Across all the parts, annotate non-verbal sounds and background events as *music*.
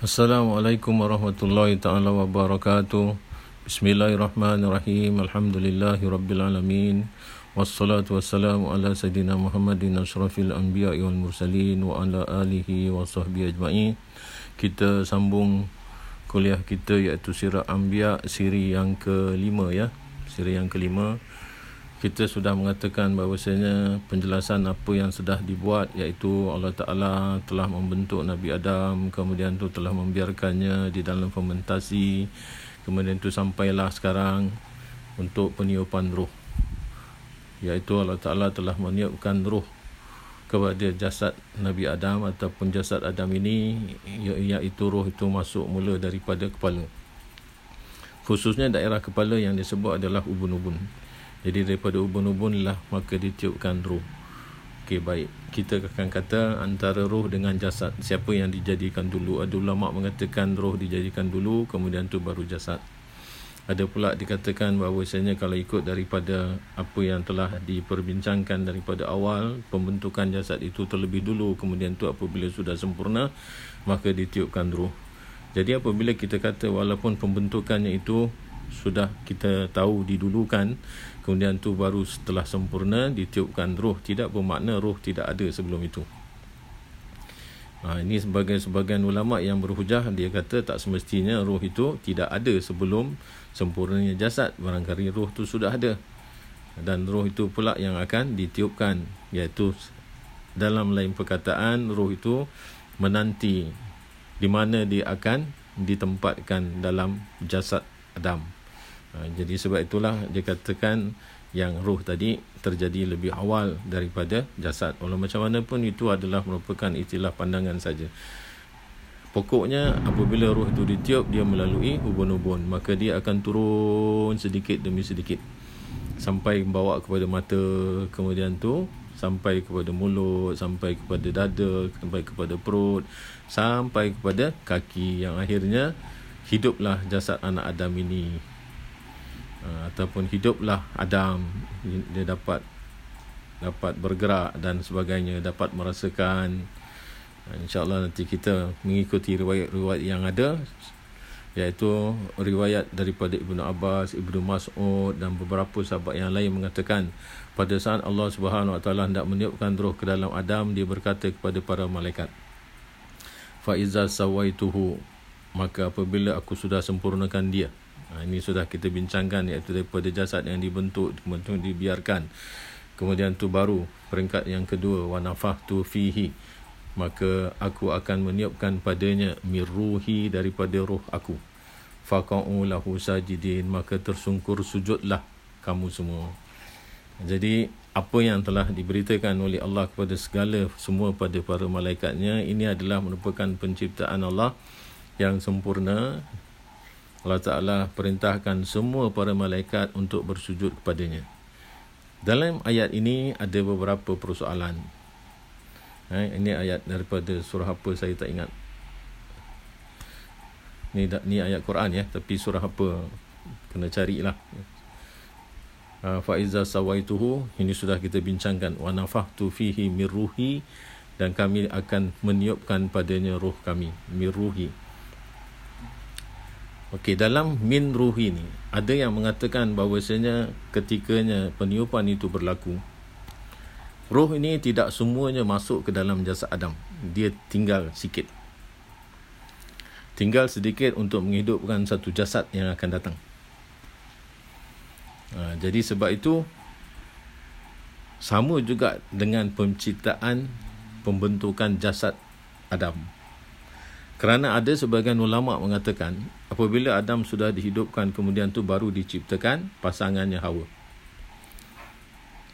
Assalamualaikum warahmatullahi taala wabarakatuh. Bismillahirrahmanirrahim. Alhamdulillahi rabbil alamin. Wassalatu wassalamu ala sayyidina Muhammadin asyrafil anbiya'i wal mursalin wa ala alihi wa sahbihi ajma'in. Kita sambung kuliah kita iaitu Sirah Anbiya siri yang kelima ya. Siri yang kelima kita sudah mengatakan bahawasanya penjelasan apa yang sudah dibuat iaitu Allah Ta'ala telah membentuk Nabi Adam kemudian tu telah membiarkannya di dalam fermentasi kemudian tu sampailah sekarang untuk peniupan roh iaitu Allah Ta'ala telah meniupkan roh kepada jasad Nabi Adam ataupun jasad Adam ini iaitu roh itu masuk mula daripada kepala. Khususnya daerah kepala yang disebut adalah ubun-ubun jadi daripada ubun-ubun lah maka ditiupkan roh. Okey baik. Kita akan kata antara roh dengan jasad siapa yang dijadikan dulu. Ada ulama mengatakan roh dijadikan dulu kemudian tu baru jasad. Ada pula dikatakan bahawasanya kalau ikut daripada apa yang telah diperbincangkan daripada awal pembentukan jasad itu terlebih dulu kemudian tu apabila sudah sempurna maka ditiupkan roh. Jadi apabila kita kata walaupun pembentukannya itu sudah kita tahu didulukan kemudian tu baru setelah sempurna ditiupkan roh. Tidak bermakna roh tidak ada sebelum itu. Ha, ini sebagai sebagian ulama yang berhujah dia kata tak semestinya roh itu tidak ada sebelum sempurnanya jasad. Barangkali roh tu sudah ada. Dan roh itu pula yang akan ditiupkan iaitu dalam lain perkataan roh itu menanti di mana dia akan ditempatkan dalam jasad Adam. Ha, jadi sebab itulah dia katakan yang roh tadi terjadi lebih awal daripada jasad. Walau macam mana pun itu adalah merupakan istilah pandangan saja. Pokoknya apabila roh itu ditiup dia melalui ubun-ubun maka dia akan turun sedikit demi sedikit sampai membawa kepada mata kemudian tu sampai kepada mulut sampai kepada dada sampai kepada perut sampai kepada kaki yang akhirnya hiduplah jasad anak Adam ini uh, ataupun hiduplah Adam. Dia dapat dapat bergerak dan sebagainya dapat merasakan. Uh, insyaallah nanti kita mengikuti riwayat-riwayat yang ada iaitu riwayat daripada Ibnu Abbas, Ibnu Mas'ud dan beberapa sahabat yang lain mengatakan pada saat Allah Subhanahu Wa Taala hendak meniupkan roh ke dalam Adam dia berkata kepada para malaikat fa iza sawaituhu maka apabila aku sudah sempurnakan dia Ha, ini sudah kita bincangkan iaitu daripada jasad yang dibentuk kemudian dibiarkan. Kemudian tu baru peringkat yang kedua wa nafahtu fihi maka aku akan meniupkan padanya miruhi daripada roh aku. Faqa'u lahu sajidin maka tersungkur sujudlah kamu semua. Jadi apa yang telah diberitakan oleh Allah kepada segala semua pada para malaikatnya ini adalah merupakan penciptaan Allah yang sempurna Allah Ta'ala perintahkan semua para malaikat untuk bersujud kepadanya. Dalam ayat ini ada beberapa persoalan. Eh, ini ayat daripada surah apa saya tak ingat. Ni, ni ayat Quran ya, tapi surah apa kena carilah. Uh, Faiza sawaituhu ini sudah kita bincangkan wa nafahtu fihi mirruhi dan kami akan meniupkan padanya roh kami mirruhi Okey, dalam min ruhi ni ada yang mengatakan bahawasanya ketikanya peniupan itu berlaku roh ini tidak semuanya masuk ke dalam jasad Adam. Dia tinggal sikit. Tinggal sedikit untuk menghidupkan satu jasad yang akan datang. Ha, jadi sebab itu sama juga dengan penciptaan pembentukan jasad Adam. Kerana ada sebagian ulama mengatakan apabila Adam sudah dihidupkan kemudian tu baru diciptakan pasangannya Hawa.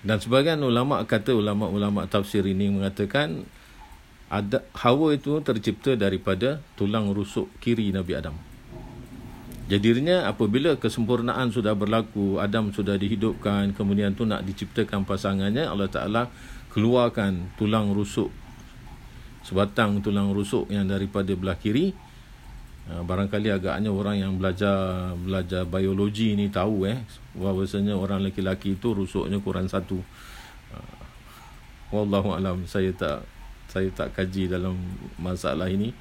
Dan sebagian ulama kata ulama-ulama tafsir ini mengatakan ada Hawa itu tercipta daripada tulang rusuk kiri Nabi Adam. Jadinya apabila kesempurnaan sudah berlaku, Adam sudah dihidupkan, kemudian tu nak diciptakan pasangannya, Allah Taala keluarkan tulang rusuk sebatang tulang rusuk yang daripada belah kiri uh, barangkali agaknya orang yang belajar belajar biologi ni tahu eh bahawasanya orang lelaki itu rusuknya kurang satu. Uh, wallahu alam saya tak saya tak kaji dalam masalah ini.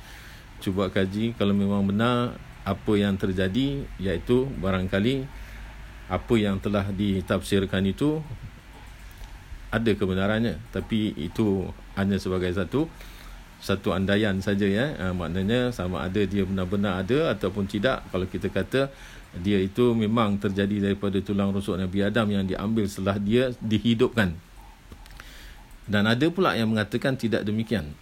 Cuba kaji kalau memang benar apa yang terjadi iaitu barangkali apa yang telah ditafsirkan itu ada kebenarannya. Tapi itu hanya sebagai satu satu andaian saja ya. Ha, maknanya sama ada dia benar-benar ada ataupun tidak kalau kita kata dia itu memang terjadi daripada tulang rusuk Nabi Adam yang diambil setelah dia dihidupkan. Dan ada pula yang mengatakan tidak demikian.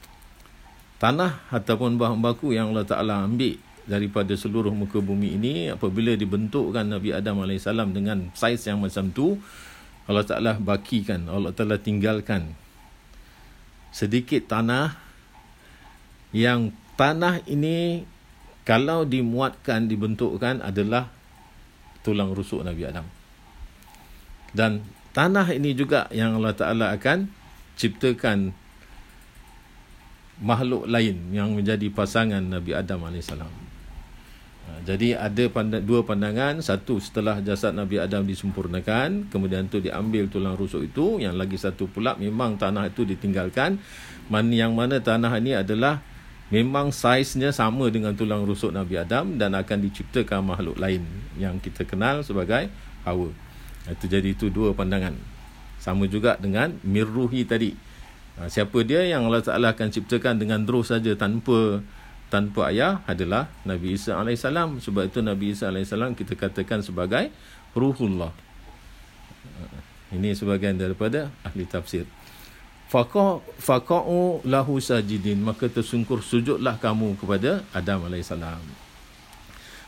Tanah ataupun bahan baku yang Allah Ta'ala ambil daripada seluruh muka bumi ini apabila dibentukkan Nabi Adam AS dengan saiz yang macam tu Allah Ta'ala bakikan Allah Ta'ala tinggalkan sedikit tanah yang tanah ini kalau dimuatkan dibentukkan adalah tulang rusuk Nabi Adam. Dan tanah ini juga yang Allah Taala akan ciptakan makhluk lain yang menjadi pasangan Nabi Adam alaihissalam Ha, jadi ada dua pandangan. Satu setelah jasad Nabi Adam disempurnakan kemudian tu diambil tulang rusuk itu. Yang lagi satu pula memang tanah itu ditinggalkan. Yang mana tanah ini adalah memang saiznya sama dengan tulang rusuk Nabi Adam dan akan diciptakan makhluk lain yang kita kenal sebagai Hawa itu jadi itu dua pandangan sama juga dengan Mirruhi tadi ha, siapa dia yang Allah Ta'ala akan ciptakan dengan terus saja tanpa tanpa ayah adalah Nabi Isa AS. Sebab itu Nabi Isa AS kita katakan sebagai Ruhullah. Ini sebagian daripada ahli tafsir. Faka'u lahu sajidin. Maka tersungkur sujudlah kamu kepada Adam AS.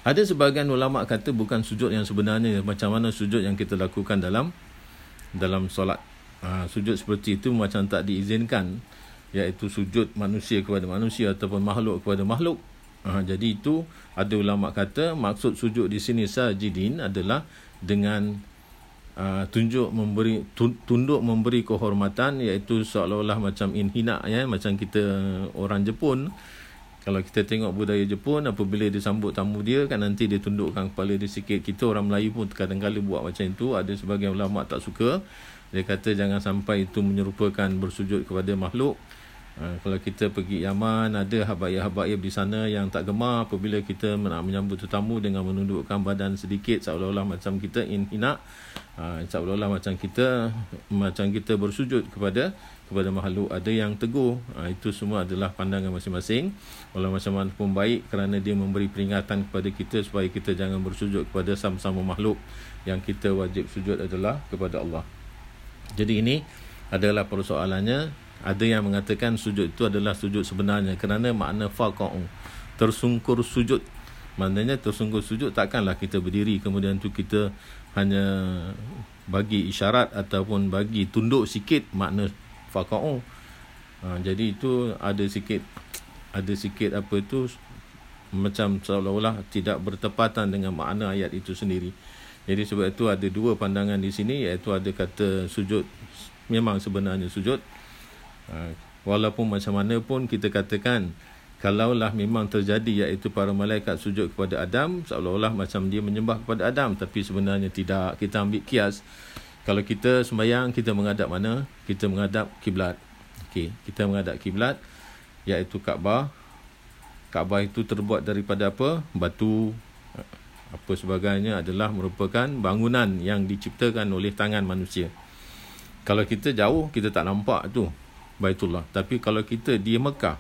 Ada sebagian ulama kata bukan sujud yang sebenarnya. Macam mana sujud yang kita lakukan dalam dalam solat. Ha, sujud seperti itu macam tak diizinkan iaitu sujud manusia kepada manusia ataupun makhluk kepada makhluk. Ha, jadi itu ada ulama kata maksud sujud di sini sajidin adalah dengan uh, tunjuk memberi tunduk memberi kehormatan iaitu seolah-olah macam inhina ya macam kita orang Jepun. Kalau kita tengok budaya Jepun apabila dia sambut tamu dia kan nanti dia tundukkan kepala dia sikit. Kita orang Melayu pun kadang-kadang buat macam itu. Ada sebagian ulama tak suka. Dia kata jangan sampai itu menyerupakan bersujud kepada makhluk Ha, kalau kita pergi Yaman ada habaib-habaib di sana yang tak gemar apabila kita nak menyambut tetamu dengan menundukkan badan sedikit seolah-olah macam kita inhina ha, seolah-olah macam kita macam kita bersujud kepada kepada makhluk. Ada yang teguh. Ha, itu semua adalah pandangan masing-masing. Walau macam mana pun baik kerana dia memberi peringatan kepada kita supaya kita jangan bersujud kepada sama-sama makhluk. Yang kita wajib sujud adalah kepada Allah. Jadi ini adalah persoalannya ada yang mengatakan sujud itu adalah sujud sebenarnya kerana makna faqa'u tersungkur sujud. Maknanya tersungkur sujud takkanlah kita berdiri kemudian tu kita hanya bagi isyarat ataupun bagi tunduk sikit makna faqa'u. Ha, jadi itu ada sikit ada sikit apa itu macam seolah-olah tidak bertepatan dengan makna ayat itu sendiri. Jadi sebab itu ada dua pandangan di sini iaitu ada kata sujud memang sebenarnya sujud walaupun macam mana pun kita katakan kalaulah memang terjadi iaitu para malaikat sujud kepada Adam seolah-olah macam dia menyembah kepada Adam tapi sebenarnya tidak. Kita ambil kias. Kalau kita sembahyang kita menghadap mana? Kita menghadap kiblat. Okey kita menghadap kiblat iaitu Kaabah. Kaabah itu terbuat daripada apa? Batu. Apa sebagainya adalah merupakan bangunan yang diciptakan oleh tangan manusia. Kalau kita jauh kita tak nampak tu Baitullah. Tapi kalau kita di Mekah,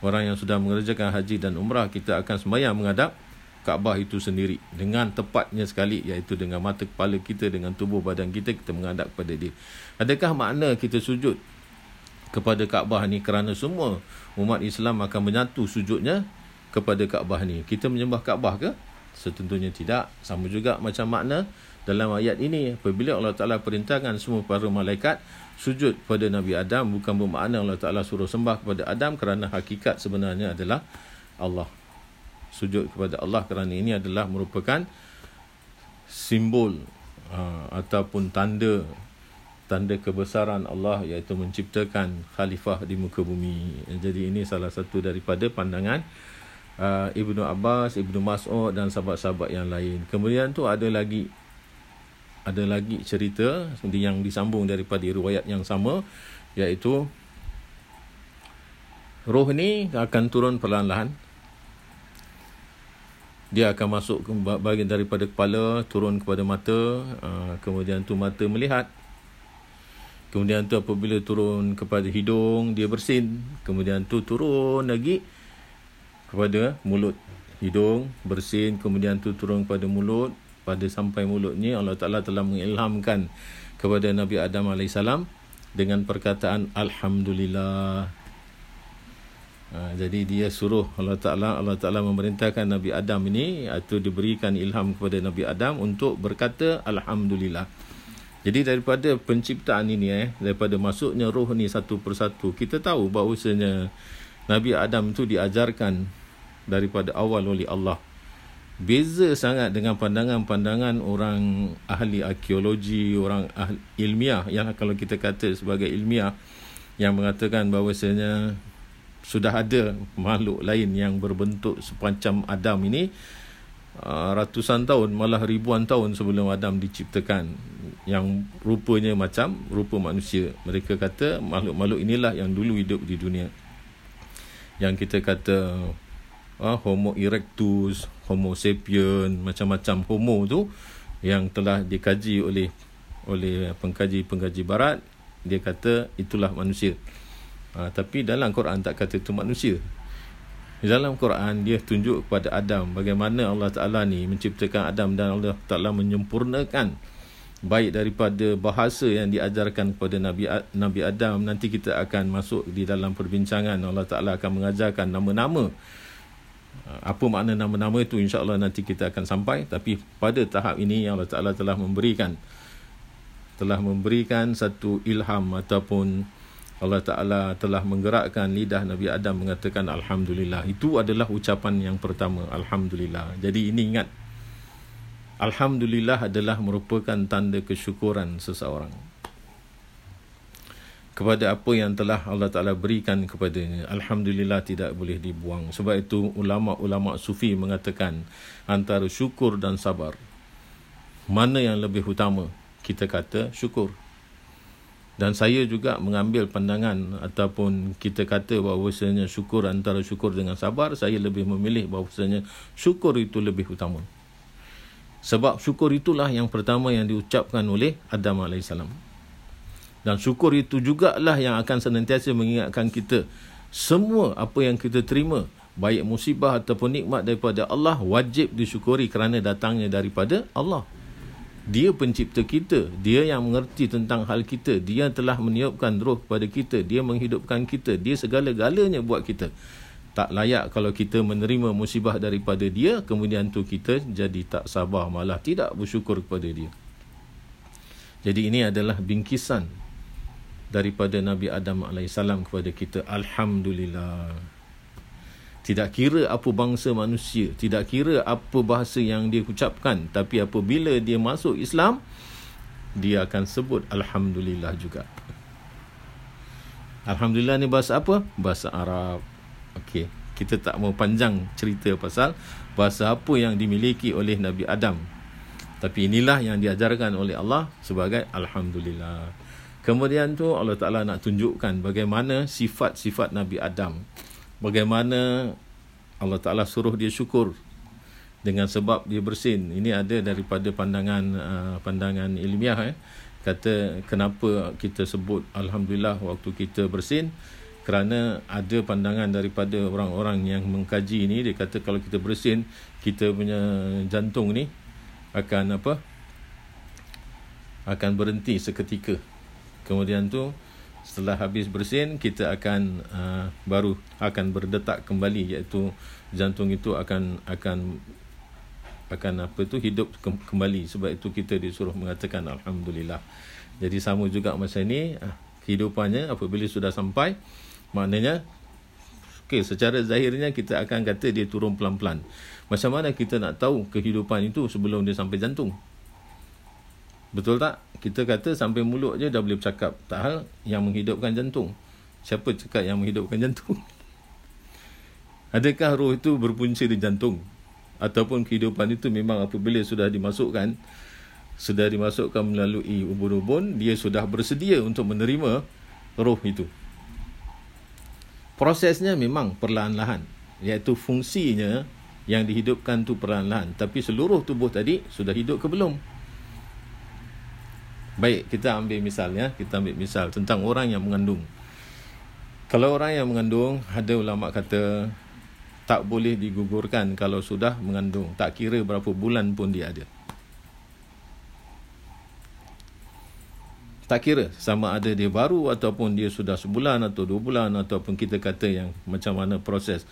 orang yang sudah mengerjakan haji dan umrah, kita akan sembahyang menghadap Kaabah itu sendiri dengan tepatnya sekali iaitu dengan mata kepala kita dengan tubuh badan kita kita menghadap kepada dia. Adakah makna kita sujud kepada Kaabah ni kerana semua umat Islam akan menyatu sujudnya kepada Kaabah ni? Kita menyembah Kaabah ke? Setentunya tidak. Sama juga macam makna dalam ayat ini apabila Allah Taala perintahkan semua para malaikat sujud kepada Nabi Adam bukan bermakna Allah Ta'ala suruh sembah kepada Adam kerana hakikat sebenarnya adalah Allah. Sujud kepada Allah kerana ini adalah merupakan simbol uh, ataupun tanda tanda kebesaran Allah iaitu menciptakan khalifah di muka bumi. Jadi ini salah satu daripada pandangan uh, Ibnu Abbas, Ibnu Mas'ud dan sahabat-sahabat yang lain. Kemudian tu ada lagi ada lagi cerita yang disambung daripada riwayat yang sama iaitu roh ni akan turun perlahan-lahan. Dia akan masuk ke bahagian daripada kepala turun kepada mata uh, kemudian tu mata melihat. Kemudian tu apabila turun kepada hidung dia bersin. Kemudian tu turun lagi kepada mulut. Hidung bersin kemudian tu turun kepada mulut pada sampai mulutnya Allah Taala telah mengilhamkan kepada Nabi Adam alaihissalam dengan perkataan alhamdulillah Ha, jadi dia suruh Allah Taala Allah Taala memerintahkan Nabi Adam ini atau diberikan ilham kepada Nabi Adam untuk berkata alhamdulillah. Jadi daripada penciptaan ini eh daripada masuknya roh ni satu persatu kita tahu bahawasanya Nabi Adam itu diajarkan daripada awal oleh Allah. Beza sangat dengan pandangan-pandangan orang ahli arkeologi, orang ahli ilmiah. Yang kalau kita kata sebagai ilmiah yang mengatakan bahawasanya sudah ada makhluk lain yang berbentuk semacam Adam ini uh, ratusan tahun malah ribuan tahun sebelum Adam diciptakan. Yang rupanya macam rupa manusia. Mereka kata makhluk-makhluk inilah yang dulu hidup di dunia. Yang kita kata uh, homo erectus homo sapien macam-macam homo tu yang telah dikaji oleh oleh pengkaji-pengkaji barat. Dia kata itulah manusia. Ha, tapi dalam Quran tak kata itu manusia. Dalam Quran dia tunjuk kepada Adam bagaimana Allah Taala ni menciptakan Adam dan Allah Taala menyempurnakan baik daripada bahasa yang diajarkan kepada Nabi Nabi Adam. Nanti kita akan masuk di dalam perbincangan. Allah Taala akan mengajarkan nama-nama apa makna nama-nama itu insya-Allah nanti kita akan sampai tapi pada tahap ini Allah Taala telah memberikan telah memberikan satu ilham ataupun Allah Ta'ala telah menggerakkan lidah Nabi Adam mengatakan Alhamdulillah. Itu adalah ucapan yang pertama. Alhamdulillah. Jadi ini ingat. Alhamdulillah adalah merupakan tanda kesyukuran seseorang. Kepada apa yang telah Allah Ta'ala berikan kepadanya. Alhamdulillah tidak boleh dibuang. Sebab itu ulama-ulama sufi mengatakan antara syukur dan sabar. Mana yang lebih utama? Kita kata syukur dan saya juga mengambil pandangan ataupun kita kata bahawasanya syukur antara syukur dengan sabar saya lebih memilih bahawasanya syukur itu lebih utama sebab syukur itulah yang pertama yang diucapkan oleh Adam AS dan syukur itu juga lah yang akan senantiasa mengingatkan kita. Semua apa yang kita terima baik musibah ataupun nikmat daripada Allah wajib disyukuri kerana datangnya daripada Allah. Dia pencipta kita dia yang mengerti tentang hal kita dia telah meniupkan roh kepada kita dia menghidupkan kita dia segala-galanya buat kita. Tak layak kalau kita menerima musibah daripada dia kemudian tu kita jadi tak sabar malah tidak bersyukur kepada dia. Jadi ini adalah bingkisan daripada Nabi Adam AS kepada kita Alhamdulillah tidak kira apa bangsa manusia, tidak kira apa bahasa yang dia ucapkan, tapi apabila dia masuk Islam, dia akan sebut alhamdulillah juga. Alhamdulillah ni bahasa apa? Bahasa Arab. Okey, kita tak mau panjang cerita pasal bahasa apa yang dimiliki oleh Nabi Adam. Tapi inilah yang diajarkan oleh Allah sebagai alhamdulillah. Kemudian tu Allah Taala nak tunjukkan bagaimana sifat-sifat Nabi Adam. Bagaimana Allah Ta'ala suruh dia syukur dengan sebab dia bersin. Ini ada daripada pandangan uh, pandangan ilmiah eh. kata kenapa kita sebut Alhamdulillah waktu kita bersin? Kerana ada pandangan daripada orang-orang yang mengkaji ini dia kata kalau kita bersin kita punya jantung ni akan apa? Akan berhenti seketika kemudian tu setelah habis bersin kita akan uh, baru akan berdetak kembali iaitu jantung itu akan akan akan apa tu hidup kembali. Sebab itu kita disuruh mengatakan alhamdulillah. Jadi sama juga masa ini uh, kehidupannya apabila sudah sampai maknanya okey secara zahirnya kita akan kata dia turun pelan-pelan. Macam mana kita nak tahu kehidupan itu sebelum dia sampai jantung Betul tak? Kita kata sampai mulut je dah boleh bercakap. Tak hal yang menghidupkan jantung. Siapa cakap yang menghidupkan jantung? *laughs* Adakah roh itu berpunca di jantung? Ataupun kehidupan itu memang apabila sudah dimasukkan, sudah dimasukkan melalui ubun-ubun, dia sudah bersedia untuk menerima roh itu. Prosesnya memang perlahan-lahan. Iaitu fungsinya yang dihidupkan tu perlahan-lahan tapi seluruh tubuh tadi sudah hidup ke belum baik kita ambil misal ya. Kita ambil misal tentang orang yang mengandung. Kalau orang yang mengandung ada ulama kata tak boleh digugurkan kalau sudah mengandung. Tak kira berapa bulan pun dia ada. Tak kira sama ada dia baru ataupun dia sudah sebulan atau dua bulan ataupun kita kata yang macam mana proses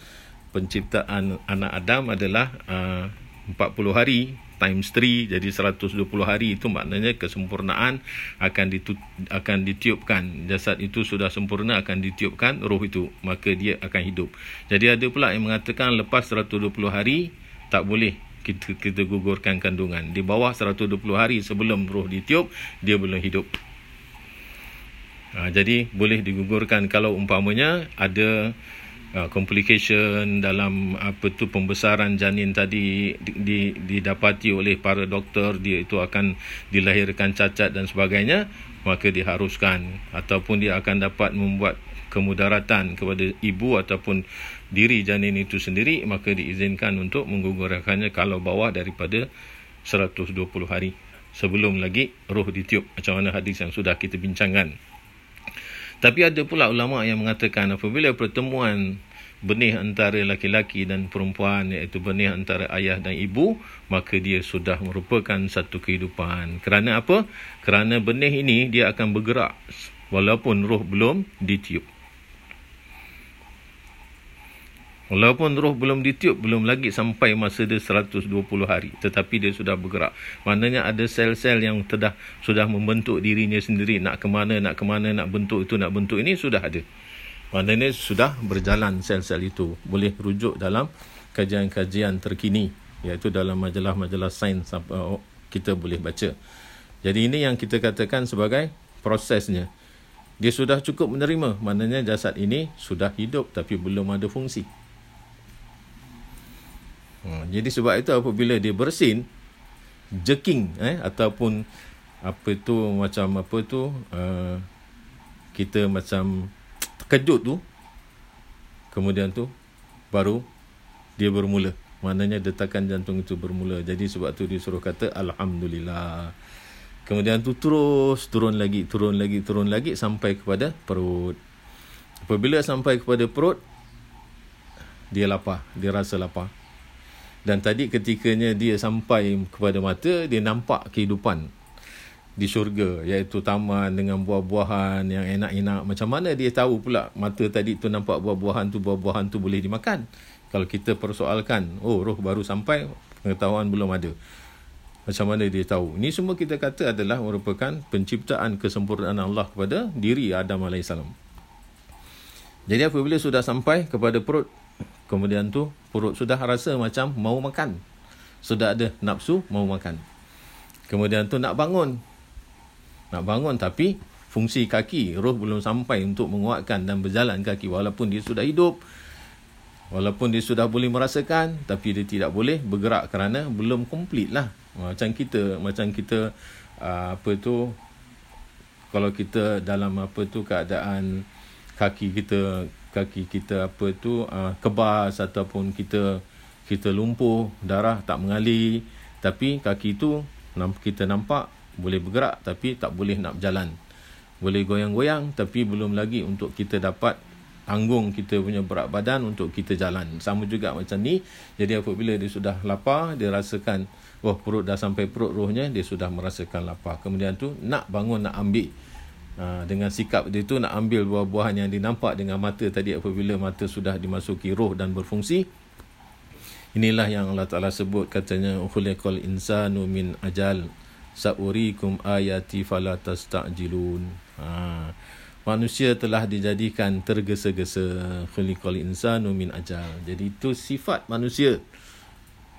penciptaan anak Adam adalah uh, 40 hari times 3 jadi 120 hari itu maknanya kesempurnaan akan ditu- akan ditiupkan. Jasad itu sudah sempurna akan ditiupkan roh itu maka dia akan hidup. Jadi ada pula yang mengatakan lepas 120 hari tak boleh kita kita gugurkan kandungan. Di bawah 120 hari sebelum roh ditiup dia belum hidup. Ha, jadi boleh digugurkan kalau umpamanya ada uh, complication dalam apa tu pembesaran janin tadi di, didapati oleh para doktor dia itu akan dilahirkan cacat dan sebagainya maka diharuskan ataupun dia akan dapat membuat kemudaratan kepada ibu ataupun diri janin itu sendiri maka diizinkan untuk menggugurkannya kalau bawah daripada 120 hari. Sebelum lagi roh ditiup. Macam mana hadis yang sudah kita bincangkan tapi ada pula ulama yang mengatakan apabila pertemuan benih antara laki-laki dan perempuan iaitu benih antara ayah dan ibu maka dia sudah merupakan satu kehidupan. Kerana apa? Kerana benih ini dia akan bergerak walaupun roh belum ditiup. Walaupun roh belum ditiup, belum lagi sampai masa dia 120 hari. Tetapi dia sudah bergerak. Maknanya ada sel-sel yang tedah, sudah membentuk dirinya sendiri. Nak ke mana, nak ke mana, nak bentuk itu, nak bentuk ini, sudah ada. Maknanya sudah berjalan sel-sel itu. Boleh rujuk dalam kajian-kajian terkini. Iaitu dalam majalah-majalah sains uh, kita boleh baca. Jadi ini yang kita katakan sebagai prosesnya. Dia sudah cukup menerima. Maknanya jasad ini sudah hidup tapi belum ada fungsi. Ha, jadi sebab itu apabila dia bersin jerking eh ataupun apa tu macam apa tu uh, kita macam terkejut tu kemudian tu baru dia bermula. Maknanya detakan jantung itu bermula. Jadi sebab tu dia suruh kata alhamdulillah. Kemudian tu terus turun lagi turun lagi turun lagi sampai kepada perut. Apabila sampai kepada perut dia lapar dia rasa lapar dan tadi ketikanya dia sampai kepada mata, dia nampak kehidupan di syurga. Iaitu taman dengan buah-buahan yang enak-enak. Macam mana dia tahu pula mata tadi tu nampak buah-buahan tu, buah-buahan tu boleh dimakan. Kalau kita persoalkan, oh roh baru sampai, pengetahuan belum ada. Macam mana dia tahu? Ini semua kita kata adalah merupakan penciptaan kesempurnaan Allah kepada diri Adam AS. Jadi apabila sudah sampai kepada perut, Kemudian tu perut sudah rasa macam mau makan. Sudah ada nafsu mau makan. Kemudian tu nak bangun. Nak bangun tapi fungsi kaki roh belum sampai untuk menguatkan dan berjalan kaki walaupun dia sudah hidup. Walaupun dia sudah boleh merasakan tapi dia tidak boleh bergerak kerana belum komplit lah. Macam kita macam kita ah, apa tu kalau kita dalam apa tu keadaan kaki kita kaki kita apa tu uh, kebas ataupun kita kita lumpuh darah tak mengalir. Tapi kaki tu kita nampak boleh bergerak tapi tak boleh nak berjalan. Boleh goyang-goyang tapi belum lagi untuk kita dapat tanggung kita punya berat badan untuk kita jalan. Sama juga macam ni jadi apabila dia sudah lapar dia rasakan wah perut dah sampai perut rohnya dia sudah merasakan lapar. Kemudian tu nak bangun nak ambil Ha, dengan sikap dia tu nak ambil buah-buahan yang dinampak dengan mata tadi apabila mata sudah dimasuki roh dan berfungsi inilah yang Allah Taala sebut katanya khuliqal insanu min ajal saurikum ayati fala tastajilun. Ha, manusia telah dijadikan tergesa-gesa khuliqal insanu min ajal. Jadi itu sifat manusia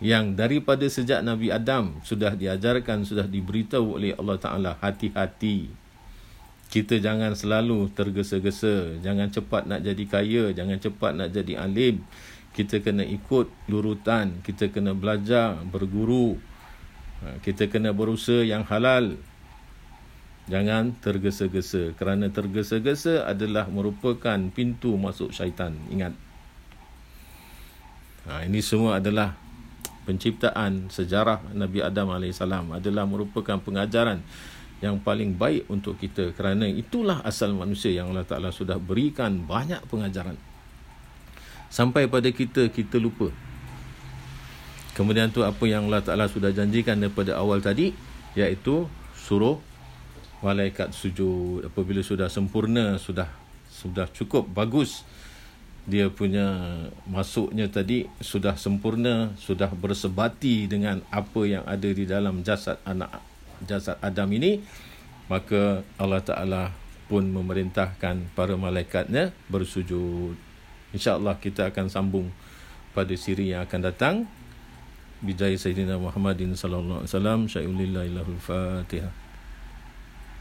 yang daripada sejak Nabi Adam sudah diajarkan sudah diberitahu oleh Allah Taala hati-hati kita jangan selalu tergesa-gesa. Jangan cepat nak jadi kaya jangan cepat nak jadi alim. Kita kena ikut lurutan. Kita kena belajar berguru. Ha, kita kena berusaha yang halal. Jangan tergesa-gesa. Kerana tergesa-gesa adalah merupakan pintu masuk syaitan. Ingat. Ha, ini semua adalah penciptaan sejarah Nabi Adam AS adalah merupakan pengajaran yang paling baik untuk kita kerana itulah asal manusia yang Allah Ta'ala sudah berikan banyak pengajaran. Sampai pada kita kita lupa. Kemudian tu apa yang Allah Ta'ala sudah janjikan daripada awal tadi iaitu suruh malaikat sujud. Apabila sudah sempurna sudah sudah cukup bagus dia punya masuknya tadi sudah sempurna sudah bersebati dengan apa yang ada di dalam jasad anak jasad Adam ini maka Allah Taala pun memerintahkan para malaikatnya bersujud. Insyaallah kita akan sambung pada siri yang akan datang. Bijai sayyidina Muhammadin sallallahu alaihi wasallam syai'ulillahi lahul fatihah